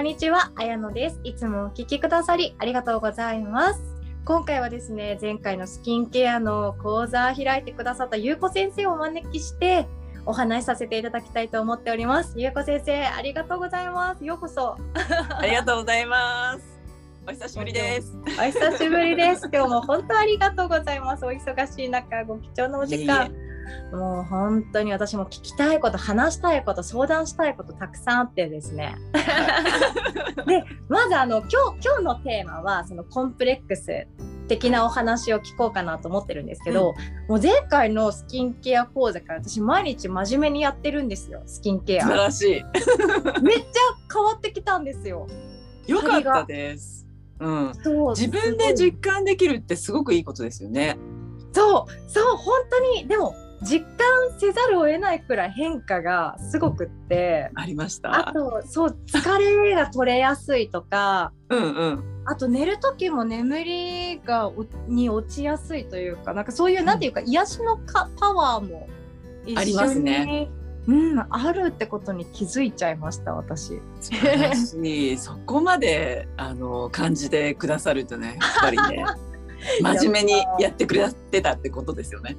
こんにちは、あやのです。いつもお聞きくださりありがとうございます。今回はですね、前回のスキンケアの講座開いてくださったゆうこ先生をお招きしてお話しさせていただきたいと思っております。ゆうこ先生、ありがとうございます。ようこそ。ありがとうございます。お久しぶりです。お久しぶりです。今日も本当ありがとうございます。お忙しい中、ご貴重なお時間。いえいもう本当に私も聞きたいこと話したいこと相談したいことたくさんあってですね でまずあの今日今日のテーマはそのコンプレックス的なお話を聞こうかなと思ってるんですけど、もう前回のスキンケア講座から私毎日真面目にやってるんですよスキンケ素晴アらし めっちゃ変わってきたんですよい。よかったです。うん。そう自分で実感できるってすごくいいことですよね。そうそう本当にでも実感せざるを得ないくらい変化がすごくってありましあた。とそう疲れが取れやすいとかうんうん。あと寝る時も眠りがおに落ちやすいというかなんかそういうなんていうか癒しのかパワーも一あります緒にねうん、あるってことに気づいちゃいました私。素晴らしい。そこまであの感じてくださるとね、やっぱりね。真面目にやってくれてたってことですよね。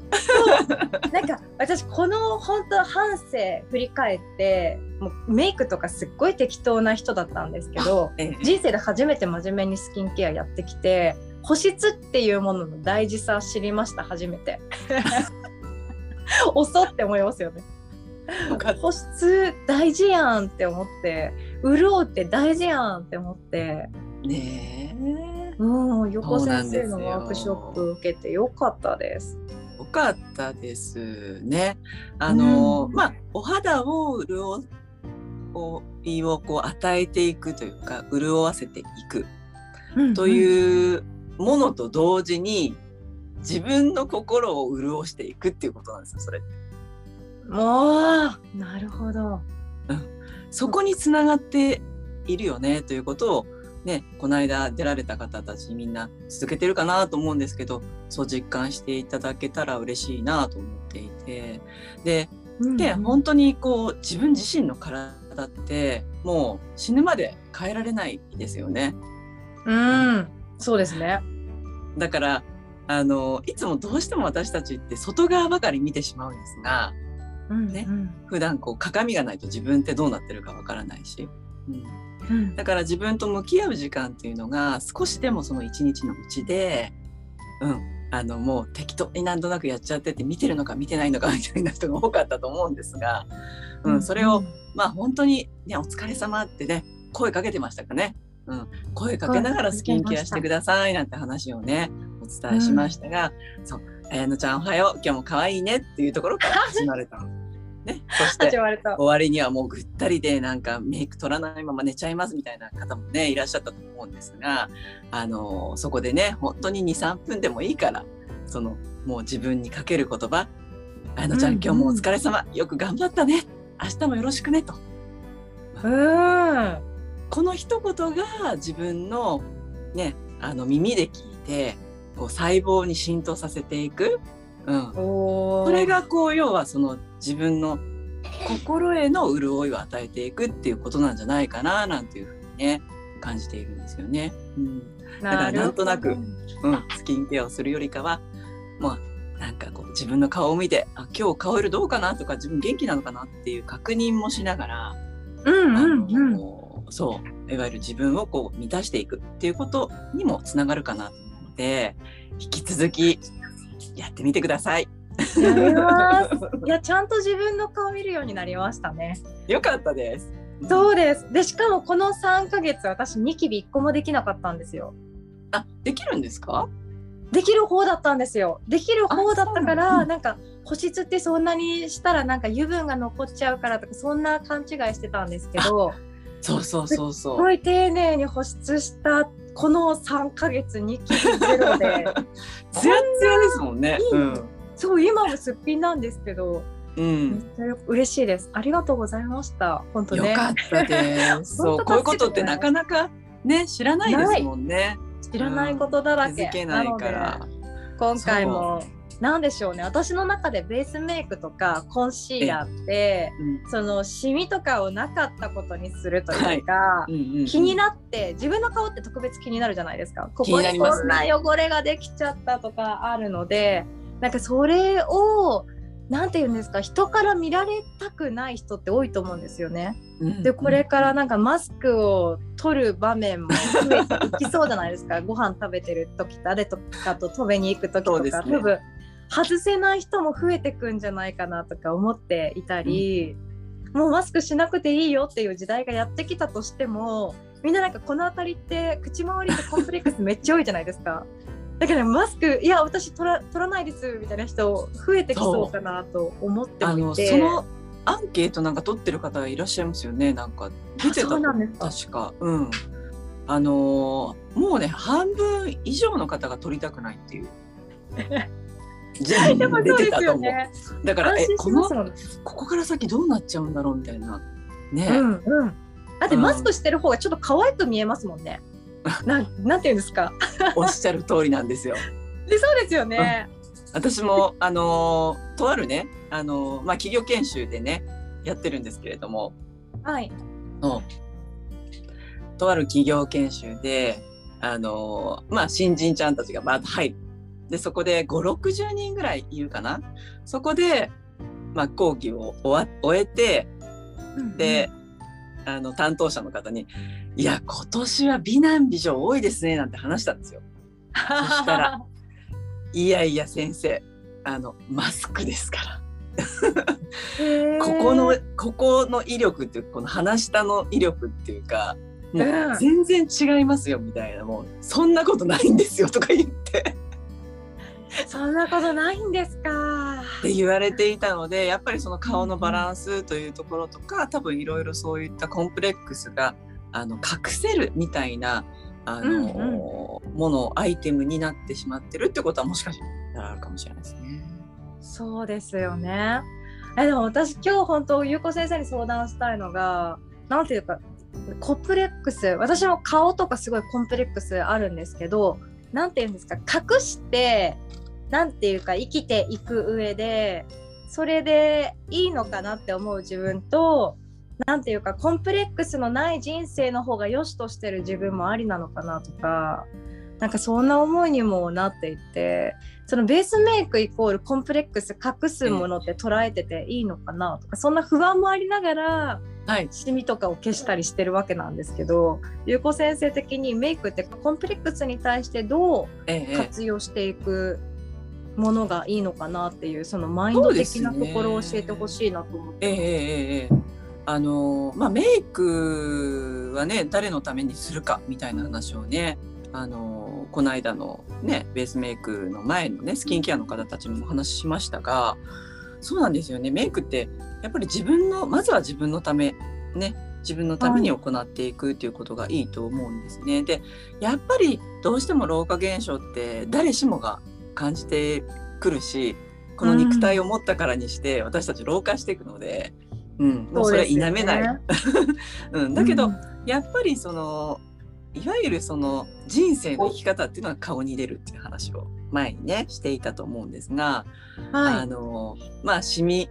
なんか私この本当半生振り返ってもうメイクとかすっごい適当な人だったんですけどええ人生で初めて真面目にスキンケアやってきて保湿っていうものの大事さ知りました初めて。遅って思いますよね。保湿大事やんって思って潤うって大事やんって思ってねえ。うん横先生のワークショップ受けてよかったです。よかったですね。あの、うんまあお肌を潤いをこう与えていくというか潤わせていくとうん、いうものと同時に自分の心を潤していくっていうことなんですよそれ。もうなるほど。そこにつながっているよねということをねこの間出られた方たちみんな続けてるかなと思うんですけどそう実感していただけたら嬉しいなと思っていて。ででうん。本当にこう自分自身の体ってもう死ぬまで変えられないですよね。うん。そうですね。だからあのいつもどうしても私たちって外側ばかり見てしまうんですがうんねうん。普段こう鏡がないと自分ってどうなってるかわからないし、うん、うん。だから自分と向き合う時間っていうのが少しでもその一日のうちで、うん、あのもう適当になんとなくやっちゃってて見てるのか見てないのかみたいな人が多かったと思うんですが、うん、それを、まあ本当に、ね、お疲れ様ってね声かけてましたかね、うん、声かけながらスキンケアしてくださいなんて話をねお伝えしましたが「そう。綾乃ちゃんおはよう。今日も可愛いね」っていうところから始まれたの。ね、そして。終わりにはもうぐったりでなんかメイク取らないまま寝ちゃいますみたいな方もねいらっしゃったと思うんですがあのそこでね本当に23分でもいいからそのもう自分にかける言葉「あのちゃん、うんうん。今日もお疲れ様よく頑張ったね明日もよろしくね」と。うん。この一言が自分のねあの耳で聞いてこう細胞に浸透させていく、うん、それがこう要はその自分の心への潤いを与えていくっていうことなんじゃないかななんていうふうにね感じているんですよね。うんからなんとなくうん、スキンケアをするよりかはまあなんかこう自分の顔を見てあ今日顔色どうかなとか自分元気なのかなっていう確認もしながら、うんあうんうん。のそういわゆる自分をこう満たしていくっていうことにもつながるかなと思うので引き続きやってみてください。やります。いや、ちゃんと自分の顔見るようになりましたね。よかったです。そうです。で、しかもこの3ヶ月、私、ニキビ1個もできなかったんですよ。あ、できるんですか？できる方だったんですよ。できる方だったから、んなんか保湿ってそんなにしたらなんか油分が残っちゃうからとかそんな勘違いしてたんですけど、そうそうそうすそう。ごい丁寧に保湿したこの3ヶ月ニキビゼロで、ツヤツヤですもんね。いいそう今もすっぴんなんですけど、うん。うん。めっちゃよ嬉しいです。ありがとうございました。本当ね。よかったです。そう、こういうことってなかなかね知らないですもんね。知らないことだらけ。気づけないから今回もなんでしょうね私の中でベースメイクとかコンシーラーってうんそのシミとかをなかったことにするというか、うんうんうん気になって自分の顔って特別気になるじゃないですかこ気こにこんな汚れができちゃったとかあるのでなんかそれをなんて言うんですか人から見られたくない人って多いと思うんですよね。うんでこれからなんかマスクを取る場面も増えていきそうじゃないですか ご飯食べてる時誰とかと食べに行く時とか、ね多分外せない人も増えてくんじゃないかなとか思っていたり、もうマスクしなくていいよっていう時代がやってきたとしてもみんななんかこの辺りって口周りってコンプレックスめっちゃ多いじゃないですか。だからマスクいや私取ら取らないですみたいな人増えてきそうかなと思ってあのそのアンケートなんか取ってる方がいらっしゃいますよねなんか。出てたそうなんですか。確か。うん。あのーもうね半分以上の方が取りたくないっていう。全でも部出そうでてたと思う。すよね。だからえこの。ここから先どうなっちゃうんだろうみたいな。ね、うんうん。だってマスクしてる方がちょっと可愛く見えますもんね。なんなんていうんですか？おっしゃる通りなんですよ。でそうですよね。私もあのーとあるねあのーまあ企業研修でねやってるんですけれども。はい。のとある企業研修であのまあ新人ちゃんたちがバーッと入る。でそこで560人ぐらいいるかな？そこで、まあ、講義を終わ終えてで、あの担当者の方に「いや今年は美男美女多いですね」なんて話したんですよ。そしたら いやいや先生あのマスクですから。ここのここの威力っていうこの鼻下の威力っていうかもう全然違いますよみたいなもうそんなことないんですよとか言ってそんなことないんですか。って言われていたのでやっぱりその顔のバランスというところとか多分いろいろそういったコンプレックスがあの隠せるみたいなあの、うんものアイテムになってしまってるってことはもしかしたらあるかもしれないですね。そうですよね。えでも私今日本当ゆうこ先生に相談したいのがなんていうかコンプレックス私も顔とかすごいコンプレックスあるんですけどなんていうんですか隠してなんていうか生きていく上でそれでいいのかなって思う自分となんていうかコンプレックスのない人生の方が良しとしてる自分もありなのかなとかなんかそんな思いにもなっていてそのベースメイクイコールコンプレックス隠すものって捉えてていいのかなとかそんな不安もありながらはい、シミとかを消したりしてるわけなんですけど優子先生的にメイクってコンプレックスに対してどええうええ。活用していくものがいいのかなっていうそのマインド的なところを教えてほしいなと思って。ます。あのまあメイクはね誰のためにするかみたいな話をねあのこの間のねベースメイクの前のねスキンケアの方たちもお話ししましたがそうなんですよねメイクってやっぱり自分のまずは自分のためね自分のために行っていくっていうことがいいと思うんですね。でやっぱりどうしても老化現象って誰しもが感じてくるしこの肉体を持ったからにして私たち老化していくので、うん、もうそれは否めない。うん、だけど、やっぱりそのいわゆるその人生の生き方っていうのは顔に出るっていう話を前にねしていたと思うんですが、はい、あのまあシミ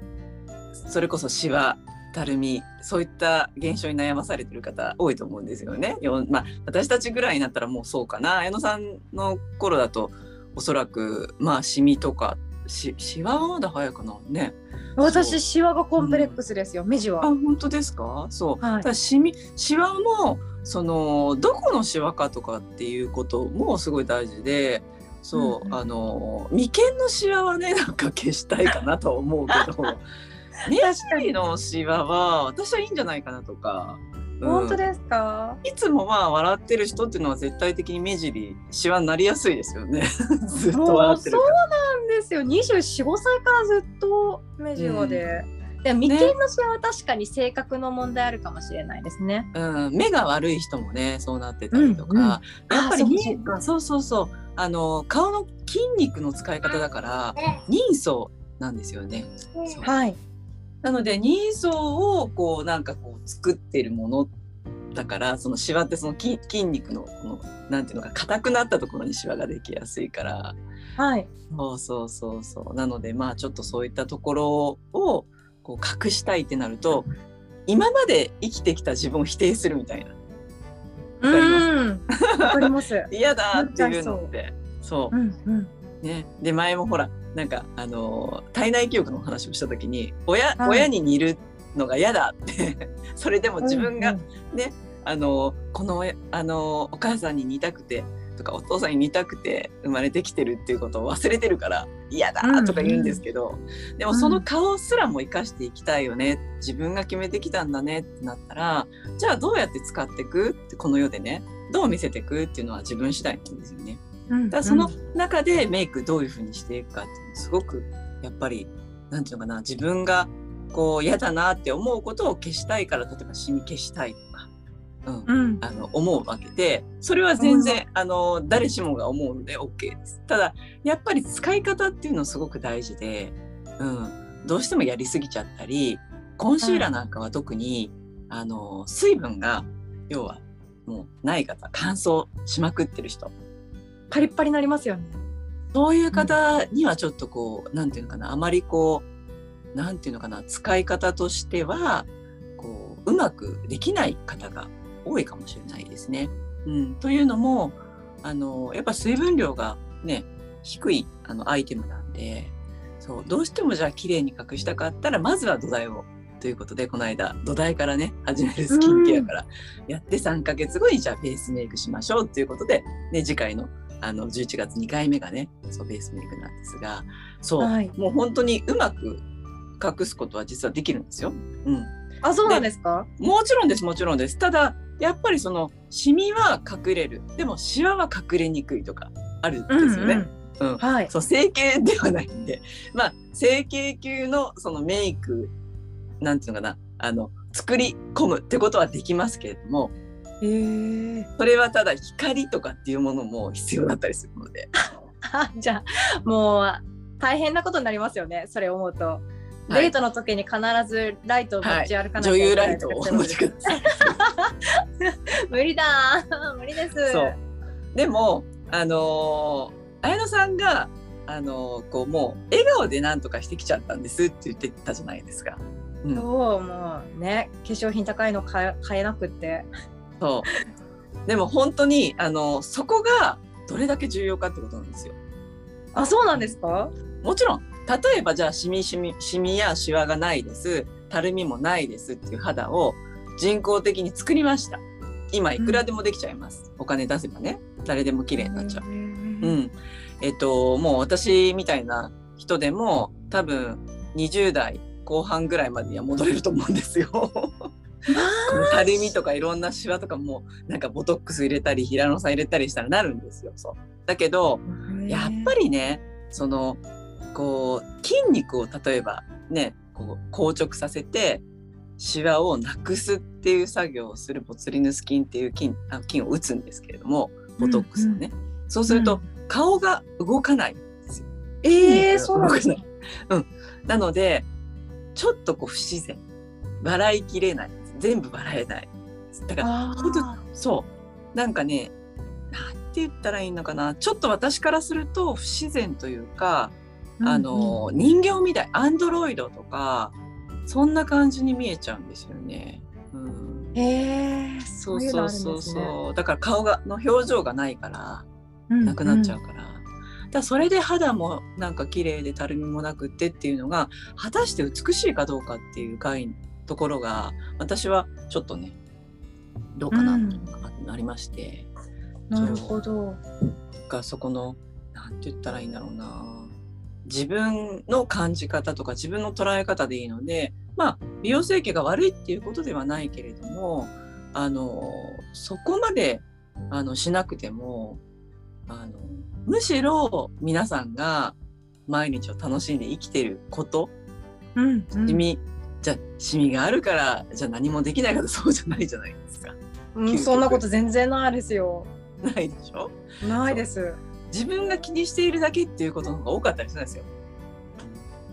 それこそシワたるみそういった現象に悩まされてる方多いと思うんですよね。よまあ、私たちぐらいになったらもうそうかな。綾野さんの頃だとおそらくまあシミとかしシワはまだ早いかな。ね。私シワがコンプレックスですよ、目地は。あ。本当ですか？そう、はい。ただシミシワもそのどこのシワかとかっていうこともすごい大事でそう、うんうん。あの眉間のシワはね なんか消したいかなとは思うけど 目尻のシワは私はいいんじゃないかなとか、うん本当ですか？いつもまあ笑ってる人っていうのは絶対的に目尻シワになりやすいですよねずっと笑ってるそう。なんですよ。二十四五歳からずっと目白で。で眉間のシワは確かに性格の問題あるかもしれないですね。うん、目が悪い人もねそうなってたりとか、うんうんやっぱりそうそうそうそうあの顔の筋肉の使い方だから人相なんですよね。はい。なので人相をこうなんかこう作ってるものっだからそのシワってその筋筋肉のこのなんていうのか硬くなったところにシワができやすいからはい。そうそうそうそうなのでまあちょっとそういったところをこう隠したいってなると今まで生きてきた自分を否定するみたいなうん。わかります。嫌だっていうのってそううんうん。ね、で前もほらなんかあのー体内記憶の話をした時に親,、はい。親に似るのが嫌だって それでも自分が、うんあのーこの親あのーお母さんに似たくてとかお父さんに似たくて生まれてきてるっていうことを忘れてるから嫌だとか言うんですけど、でもその顔すらも生かしていきたいよね自分が決めてきたんだねってなったらじゃあどうやって使っていくってこの世でねどう見せていくっていうのは自分次第なんですよね。うんだからその中でメイクどういうふうにしていくかっていうのすごくやっぱりなんていうのかな自分がこう嫌だなって思うことを消したいから例えばシミ消したいとか、うんうん。あの思うわけでそれは全然、あの誰しもが思うので OK です。ただやっぱり使い方っていうのすごく大事で、うん、どうしてもやりすぎちゃったりコンシーラーなんかは特に、あの水分が要はもうない方乾燥しまくってる人パリッパリになりますよね。そういう方にはちょっとこう、なんていうのかな、あまりこう、なんていうのかな、使い方としては、こう、うまくできない方が多いかもしれないですね。うん。というのも、あの、やっぱ水分量がね、低いあのアイテムなんで、そう、どうしてもじゃあ綺麗に隠したかったら、まずは土台を。ということで、この間、土台からね、始めるスキンケアからやって3ヶ月後に、じゃあベースメイクしましょうということで、ね、次回のあの11月2回目がねそうベースメイクなんですがそう、はいもう本当にうまく隠すことは実はできるんですよ。うん、あ、そうなんですか？もちろんですもちろんです。ただやっぱりそのシミは隠れるでもシワは隠れにくいとかあるんですよね。うんはい。そう整形ではないんで まあ整形級のそのメイクなんていうのかなあの作り込むってことはできますけれどもへえ。それはただ光とかっていうものも必要だったりするので。あじゃあもう大変なことになりますよね。それ思うと。はいデートの時に必ずライトを持ち歩かなきゃ女優いけないライトをお持ちください。無理だー 無理です。そうでもあのー綾乃さんがあのーこうもう笑顔で何とかしてきちゃったんですって言ってたじゃないですか。うん、そうもうね化粧品高いの買え買えなくって。そうでも本当にあのそこがどれだけ重要かってことなんですよ。あそうなんですか？もちろん例えばじゃあシミシミシミやシワがないですたるみもないですっていう肌を人工的に作りました。今いくらでもできちゃいます。お金出せばね誰でも綺麗になっちゃう。う。うんん、えっともう私みたいな人でも多分20代後半ぐらいまでには戻れると思うんですよ。たるみとかいろんなシワとかもなんかボトックス入れたり平野さん入れたりしたらなるんですよ。そうだけどやっぱりねそのこう筋肉を例えばねこう硬直させてシワをなくすっていう作業をするボツリヌス菌っていう菌あ菌を打つんですけれどもボトックスをね、そうすると、顔が動かないんですよ。ええー、そうなんです動かないうん。なので、ちょっとこう不自然。笑いきれない。全部笑えない。だから、あ本当ーそう。なんかね、なんて言ったらいいのかな。ちょっと私からすると不自然というか、あの、人形みたい。アンドロイドとか、そんな感じに見えちゃうんですよね。うん。へえそうそうそうそう。だから顔が、の表情がないから、うなくなっちゃうから。だそれで肌もなんか綺麗でたるみもなくってっていうのが果たして美しいかどうかっていう概ところが私はちょっとねどうかなっていうのがありまして、なるほど。がそこのなんて言ったらいいんだろうな自分の感じ方とか自分の捉え方でいいのでまあ美容整形が悪いっていうことではないけれどもあのそこまであのしなくてもあのむしろ皆さんが毎日を楽しんで生きてることうん、うんシミ、じゃあシミがあるからじゃあ何もできないかとそうじゃないじゃないですか。うん、そんなこと全然ないですよ。ないでしょ？ないです。自分が気にしているだけっていうことの方が多かったりするんですよ。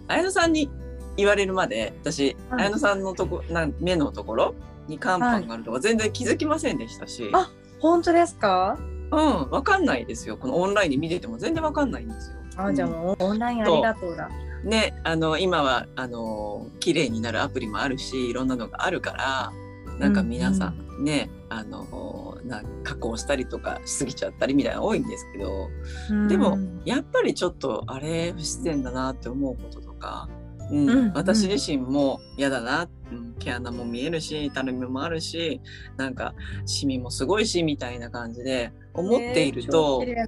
綾野さんに言われるまで私、はい綾乃さんのとこなん目のところに肝斑があるとか全然気づきませんでしたし、あ本当ですか？うんわかんないですよこのオンラインで見てても全然わかんないんですよ。あじゃあもうオンラインありがとうだ。ね、あの今はあの綺麗になるアプリもあるしいろんなのがあるからなんか皆さんね、あのな加工したりとかしすぎちゃったりみたいなの多いんですけどうん。でもやっぱりちょっとあれ不自然だなって思うこととか、うんうん私自身も嫌だな、うん、毛穴も見えるしたるみもあるしなんかシミもすごいしみたいな感じで思っていると。ね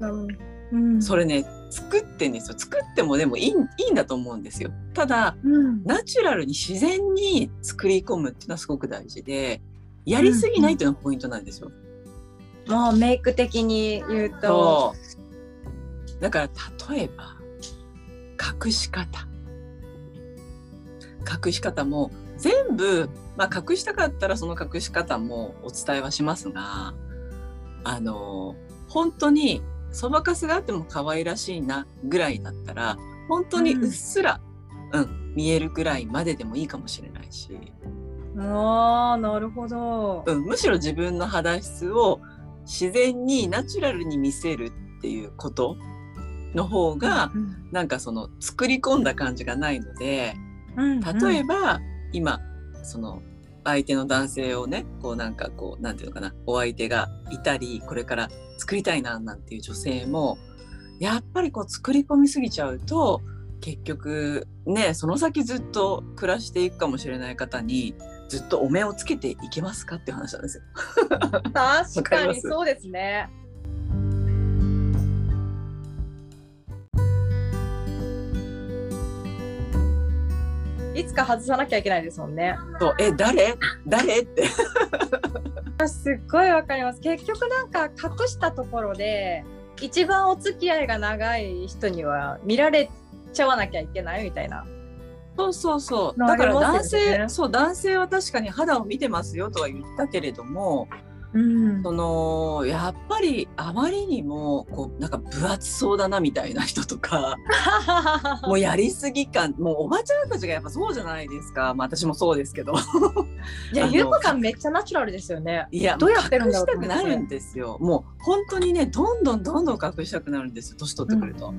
それね作ってんですよ。作ってもでもいいいいんだと思うんですよ。ただうん。ナチュラルに自然に作り込むっていうのはすごく大事でやりすぎないっていうのがポイントなんですよ。もうメイク的に言うと。だから例えば隠し方。隠し方も全部、まあ、隠したかったらその隠し方もお伝えはしますがあの本当にそばかすがあっても可愛らしいなぐらいだったら本当にうっすら、うん見えるぐらいまででもいいかもしれないし、ああなるほど。うん、むしろ自分の肌質を自然にナチュラルに見せるっていうことの方が、うんなんかその作り込んだ感じがないのでうん。例えば、今その相手の男性をねこうなんかこうなんていうのかなお相手がいたりこれから作りたいななんていう女性もやっぱりこう作り込みすぎちゃうと結局ねその先ずっと暮らしていくかもしれない方にずっとお目をつけていけますかっていう話なんですよ。確 わかにそうですね。いつか外さなきゃいけないですもんね。そうえ誰？誰？ってすっごいわかります。結局なんか隠したところで一番お付き合いが長い人には見られちゃわなきゃいけないみたいな。そうそうそう。なだから男すよね性、そう男性は確かに肌を見てますよとは言ったけれども、うんそのやっぱりあまりにもこうなんか分厚そうだなみたいな人とか、もうやりすぎ感、もうおばちゃんたちがやっぱそうじゃないですか。まあ私もそうですけど。いやあのゆうこさんめっちゃナチュラルですよね。いや、どうやってるん隠しだろうたくなるんですよ。もう本当にね、どんどんどんどん隠したくなるんですよ。年取ってくると。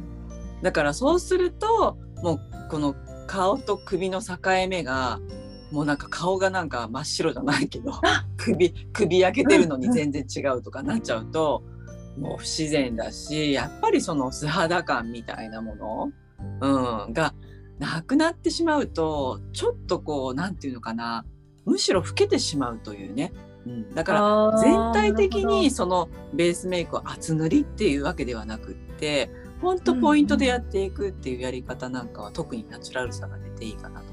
だからそうするともうこの顔と首の境目がもうなんか顔がなんか真っ白じゃないけど首首焼けてるのに全然違うとかなっちゃうと、もう不自然だしやっぱりその素肌感みたいなもの、うん、がなくなってしまうとちょっとこうなんていうのかなむしろ老けてしまうというね、うん、だから全体的にそのベースメイクを厚塗りっていうわけではなくってほんとポイントでやっていくっていうやり方なんかは特にナチュラルさが出ていいかなと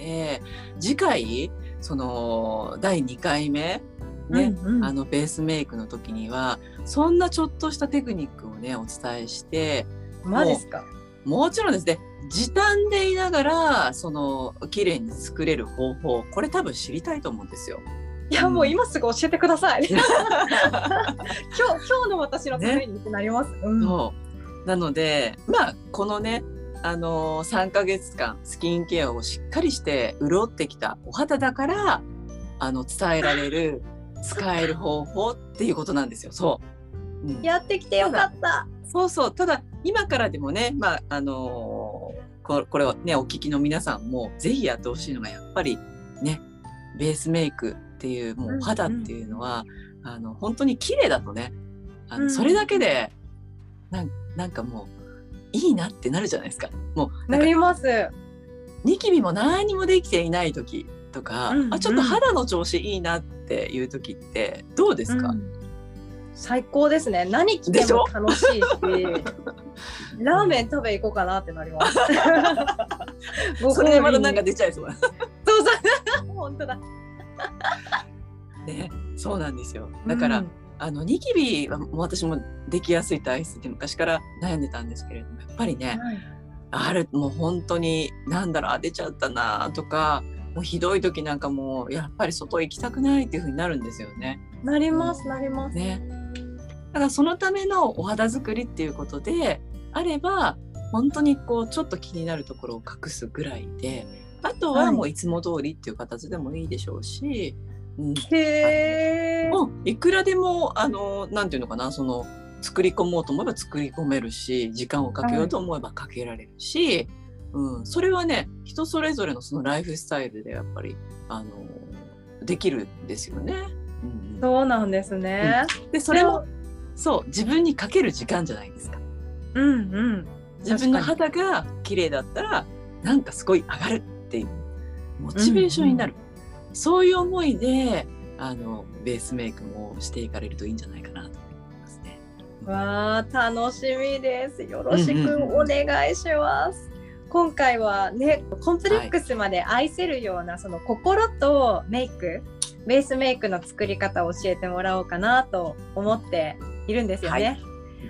で次回その第2回目ね、うんうんあのベースメイクの時にはそんなちょっとしたテクニックをねお伝えしてマジですか？もちろんですね時短でいながらその綺麗に作れる方法これ多分知りたいと思うんですよ。いやもう今すぐ教えてください。今日今日の私のためにってなります。うんそうなのでまあこのねあのー、3ヶ月間スキンケアをしっかりして潤ってきたお肌だからあの伝えられる 使える方法っていうことなんですよ。そう、うん。やってきてよかった。そうそう。ただ今からでもねまああのーここれをねお聞きの皆さんもぜひやってほしいのがやっぱりねベースメイクっていうもうお肌っていうのは、あの本当に綺麗だとねあの、うん。それだけでなんなんかもういいなってなるじゃないですか。もうなります。ニキビも何にもできていない時とか、うんあちょっと肌の調子いいなっていう時ってどうですか、うん最高ですね。何着ても楽しいし、ラーメン食べ行こうかなってなります。ご それでまだなんか出ちゃいそうな。そうそう。本当だ。ね、そうなんですよ。だから、うんあのニキビはもう私もできやすい体質で昔から悩んでたんですけれどもやっぱりね、あるもう本当になんだろうあ出ちゃったなとかもうひどい時なんかもうやっぱり外行きたくないっていう風になるんですよね。なります、なります。ねだからそのためのお肌作りっていうことであれば本当にこうちょっと気になるところを隠すぐらいであとはもういつも通りっていう形でもいいでしょうし、うん、へえ。もういくらでもあのなんていうのかなその作り込もうと思えば作り込めるし時間をかけようと思えばかけられるし、うん、それはね人それぞれのそのライフスタイルでやっぱりあのできるんですよね。うんうんそうなんですね。でそれもそう自分にかける時間じゃないですか。うんうん。自分の肌が綺麗だったらなんかすごい上がるっていうモチベーションになる、そういう思いであのベースメイクもしていかれるといいんじゃないかなと思いますね。わあ楽しみです。よろしくお願いします。今回はねコンプレックスまで愛せるような、その心とメイクベースメイクの作り方を教えてもらおうかなと思っているんですよね。はい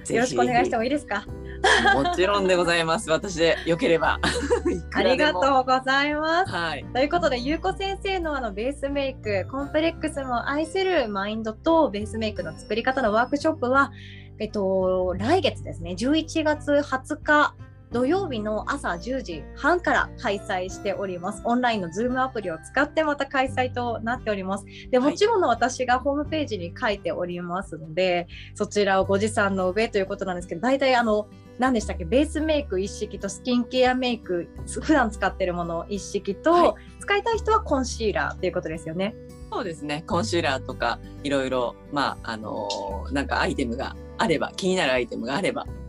よろしくお願いしてももいいですか？もちろんでございます。私でよければ。ありがう。とうございます。はい。ということで、ゆうこ先生のあのベースメイク、コンプレックスも愛せるマインドとベースメイクの作り方のワークショップは、えっと、来月ですね、11月20日土曜日の朝10時半から開催しております。オンラインのズームアプリを使ってまた開催となっております。で、もちろんの私がホームページに書いておりますので、そちらをご持参の上ということなんですけど、大体あの、何でしたっけ？ベースメイク一式とスキンケアメイク普段使ってるもの一式と、はい使いたい人はコンシーラーっていうことですよね。そうですね。コンシーラーとかいろいろまああのーなんかアイテムがあれば気になるアイテムがあれば、うん。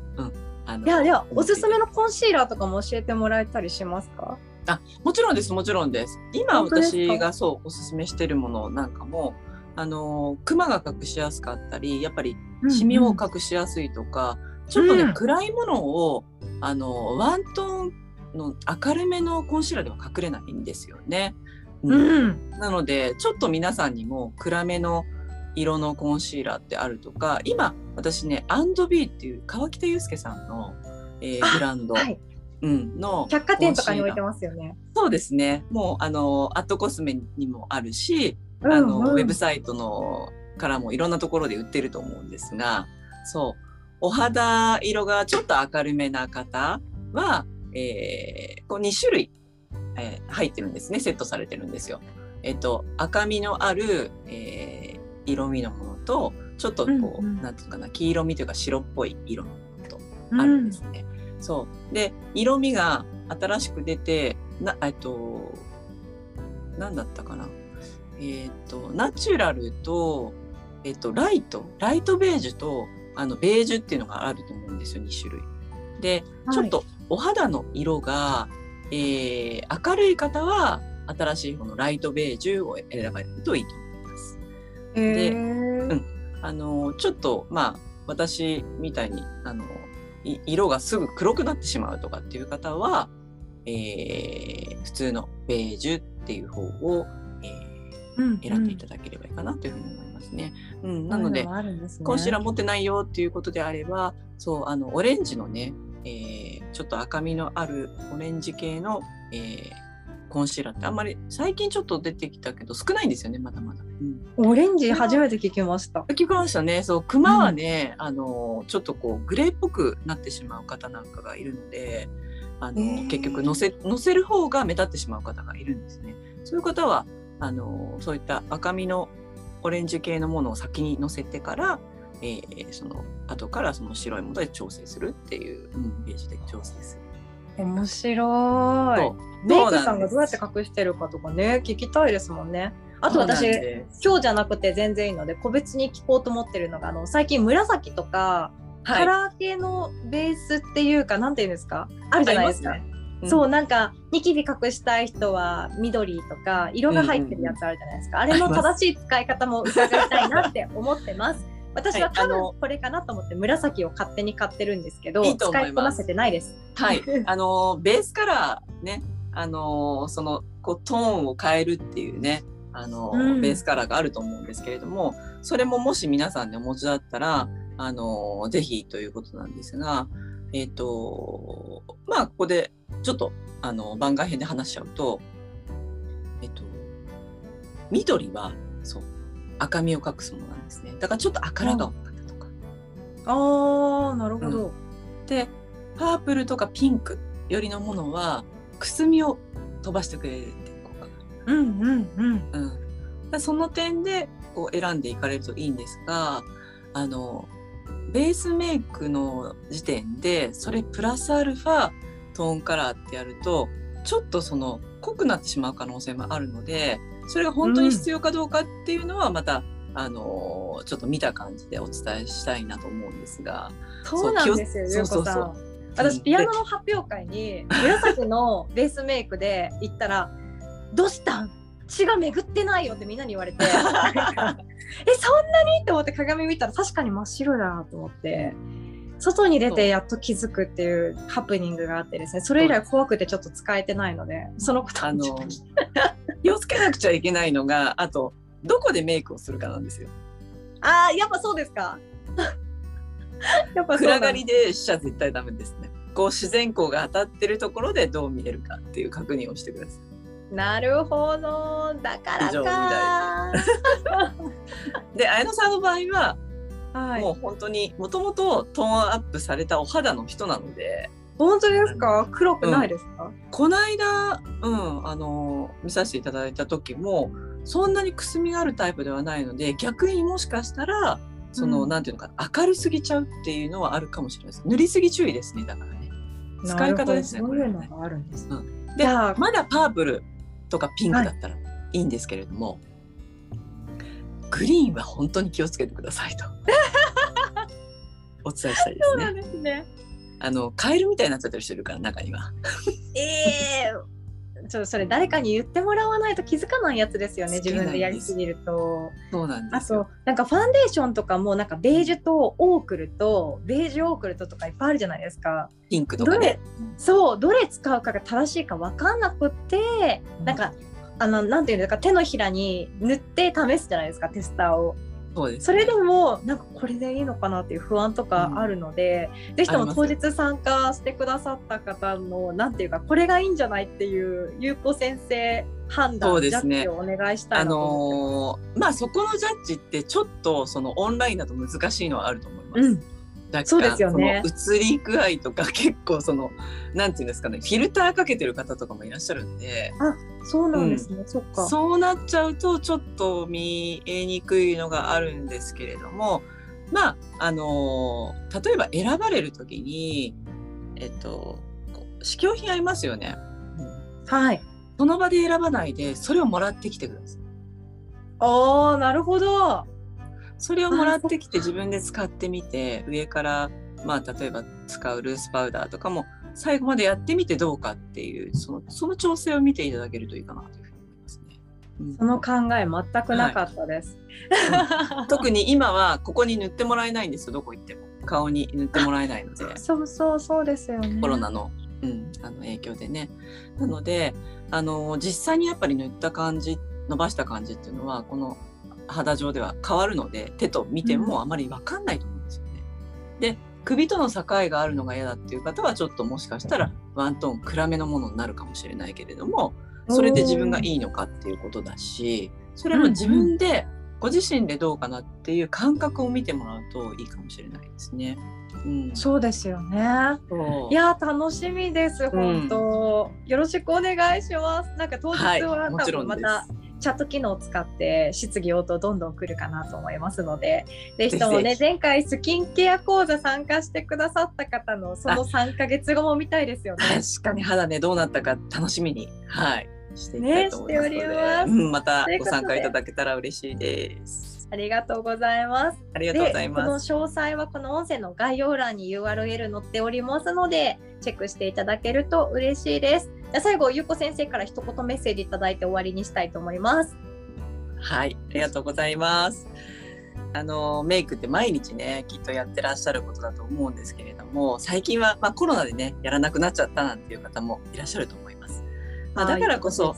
あのいやではおすすめのコンシーラーとかも教えてもらえたりしますか？もちろんですもちろんです。今私がそうおすすめしてるものなんかもあのークマが隠しやすかったりやっぱりシミを隠しやすいとか、ちょっとね、うん暗いものをあのワントーンの明るめのコンシーラーでは隠れないんですよね。ううんん。なのでちょっと皆さんにも暗めの色のコンシーラーってあるとか今私ねアンドビーっていう川北祐介さんの、えーあブランド、はい。うん、の百貨店とかに置いてまますよね。そうですねもうあのアットコスメにもあるしうんあの、うんウェブサイトのからもいろんなところで売ってると思うんですが、そう、お肌色がちょっと明るめな方は、えーこう2種類、えー入ってるんですね、セットされてるんですよ。えっ、と、赤みのある、えー色味のものと、ちょっとこう、うんうんなんていうかな、黄色味というか白っぽい色のものとうんあるんですね。そう。で、色味が新しく出て、な、えっと、なんだったかな。えっと、ナチュラルと、えっと、ライト、ライトベージュと、あの、ベージュっていうのがあると思うんですよ、2種類。で、はいちょっとお肌の色が、えー明るい方は、新しいこのライトベージュを選ばれるといいと。へーうんあのちょっとまあ私みたいにあのい色がすぐ黒くなってしまうとかっていう方は、えー普通のベージュっていう方を、えうんー選んでいただければいいかなというふうに思いますね。うんなのでコンシーラー持ってないよっていうことであればそうあのオレンジのね、えーちょっと赤みのあるオレンジ系の、えーコンシーラーってあんまり最近ちょっと出てきたけど少ないんですよねまだまだ。うんオレンジ初めて聞きました。聞きましたね。そう、熊はね、あの、ちょっとこう、グレーっぽくなってしまう方なんかがいるので、あの、へー結局乗せ、乗せる方が目立ってしまう方がいるんですね。そういう方は、あの、そういった赤みのオレンジ系のものを先に乗せてから、えーその、後からその白いもので調整するっていう、うん、ベージュで調整する。面白い。メイクさんがどうやって隠してるかとかね聞きたいですもんね。あと私今日じゃなくて全然いいので個別に聞こうと思ってるのがあの最近紫とか、はい。カラー系のベースっていうかなんていうんですか？あるじゃないですか。すねうん。そうなんかニキビ隠したい人は緑とか色が入ってるやつあるじゃないですか、あれの正しい使い方も伺いたいなって思ってます。私は多分これかなと思って紫を勝手に買ってるんですけどいいいます。使いこなせてないです。はい、あのベースカラーね、あのそのこうトーンを変えるっていうね、あのうんベースカラーがあると思うんですけれども、それももし皆さんでお持ちだったら、あのぜひということなんですが、えっ、とまあここでちょっとあの番外編で話しちゃうと、えっ、と緑はそう赤みを隠すものなんですね。だからちょっと赤ら顔の方とか。ああなるほど。でパープルとかピンクよりのものは、くすみを飛ばしてくれるうんうんうん。うん、その点でこう選んでいかれるといいんですがあのベースメイクの時点でそれプラスアルファトーンカラーってやるとちょっとその濃くなってしまう可能性もあるのでそれが本当に必要かどうかっていうのはまた、あのちょっと見た感じでお伝えしたいなと思うんですがそうなんですよ、ゆうこさ。ん私、ピアノの発表会に、紫のベースメイクで行ったら、どうしたん？血が巡ってないよってみんなに言われて、え、そんなに？って思って鏡見たら確かに真っ白だと思って、外に出てやっと気づくっていうハプニングがあってですね、それ以来怖くてちょっと使えてないので、そのことあの気をつけなくちゃいけないのがあとどこでメイクをするかなんですよ。ああ、やっぱそうですか。やっぱ暗がりでしちゃ絶対ダメですね。こう自然光が当たってるところでどう見えるかっていう確認をしてください。なるほど。だからか。で 綾乃さんの場合は、はい。もう本当にもともとトーンアップされたお肌の人なので本当ですか？黒くないですか、この間、うん、あの見させていただいた時もそんなにくすみがあるタイプではないので逆にもしかしたらその、うん。なんていうのかな明るすぎちゃうっていうのはあるかもしれないです。塗りすぎ注意ですねだからね。使い方ですねなこれあるんです。でじゃあまだパープルとかピンクだったらいいんですけれども、グリーンは本当に気をつけてくださいとお伝えしたいですね。ですね。あのカエルみたいになっちゃってる人いるから中には。ええちょっとそれ誰かに言ってもらわないと気づかないやつですよね自分でやりすぎるとそうなんであすよと。なんかファンデーションとかもなんかベージュとオークルとベージュオークルととかいっぱいあるじゃないですかピンクとかね。そうどれ使うかが正しいか分かんなくってなんかあのなんていうんですか手のひらに塗って試すじゃないですかテスターをそうです、それでもなんかこれでいいのかなっていう不安とかあるので、ぜひとも当日参加してくださった方のなんていうかこれがいいんじゃないっていう優子先生判断、ジャッジをお願いしたあいなと思ってのーまあそこのジャッジってちょっとそのオンラインだと難しいのはあると思います。うん若干そうですよね。その映り具合とか結構そのなんていうんですかねフィルターかけてる方とかもいらっしゃるんで。そうなんですね、そっか。そうなっちゃうとちょっと見えにくいのがあるんですけれどもまああのー例えば選ばれる時にえっと試供品ありますよね。はい。その場で選ばないでそれをもらってきてください。あーなるほどそれをもらってきて自分で使ってみて上からまあ例えば使うルースパウダーとかも最後までやってみてどうかっていうそのその調整を見ていただけるといいかなというふうに思いますね。うん。その考え全くなかったです、特に今はここに塗ってもらえないんですよどこ行っても。顔に塗ってもらえないので。そうそうそうですよね。コロナの,、うん、あの影響でね。なのであの実際にやっぱり塗った感じ伸ばした感じっていうのはこの肌上では変わるので手と見てもあまり分かんないと思うんですよね。で首との境があるのが嫌だっていう方はちょっともしかしたらワントーン暗めのものになるかもしれないけれどもそれで自分がいいのかっていうことだしそれも自分でご自身でどうかなっていう感覚を見てもらうといいかもしれないですね。うん、そうですよね。いや楽しみです本当、よろしくお願いします。なんか当日はい、は多もちろんで。分ますたチャット機能を使って質疑応答どんどん来るかなと思いますのでぜひともね前回スキンケア講座参加してくださった方のその3ヶ月後も見たいですよね。確かに肌ねどうなったか楽しみにはいしていきたいと思いますので、ねますうん、またご参加いただけたら嬉しいです。ありがとうございます。ありがとうございでこのます。詳細はこの音声の概要欄に URL 載っておりますのでチェックしていただけると嬉しいです。じゃあ最後ゆうこ先生から一言メッセージいただいて終わりにしたいと思います。はい、ありがとうございます。あのメイクって毎日ねきっとやってらっしゃることだと思うんですけれども最近は、まあ、コロナでねやらなくなっちゃったなんていう方もいらっしゃると思います。まあ、だからこそ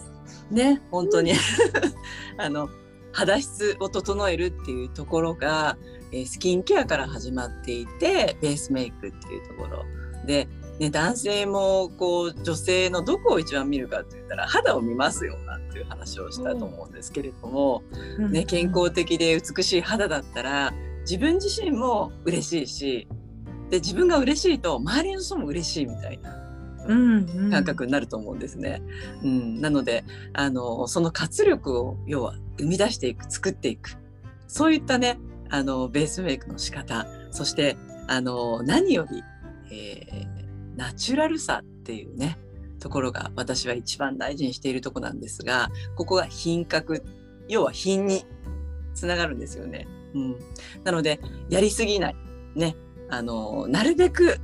ね本当に あの肌質を整えるっていうところが、えースキンケアから始まっていてベースメイクっていうところで、ね、男性もこう女性のどこを一番見るかって言ったら肌を見ますよなんていう話をしたと思うんですけれども、ね、健康的で美しい肌だったら自分自身も嬉しいしで自分が嬉しいと周りの人も嬉しいみたいな感覚になると思うんですね。うん、うん、なのであのその活力を要は生み出していく作っていく。そういったねあのベースメイクの仕方。そしてあの何より、えー、ナチュラルさっていうねところが私は一番大事にしているとこなんですがここが品格要は品につながるんですよね。うん、なのでやりすぎない。ね。あのなるべく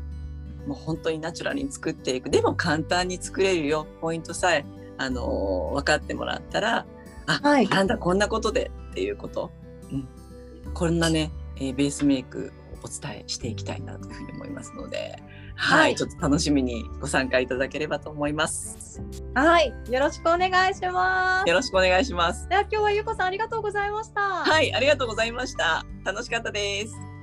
もう本当にナチュラルに作っていく。でも簡単に作れるよ。ポイントさえあの分かってもらったらあ、はい、なんだこんなことでっていうこと、うん、こんなね、えー、ベースメイクをお伝えしていきたいなというふうに思いますので、はい、はい、ちょっと楽しみにご参加いただければと思います。はい、よろしくお願いします。よろしくお願いします。では今日はゆうこさんありがとうございました。はい、ありがとうございました。楽しかったです。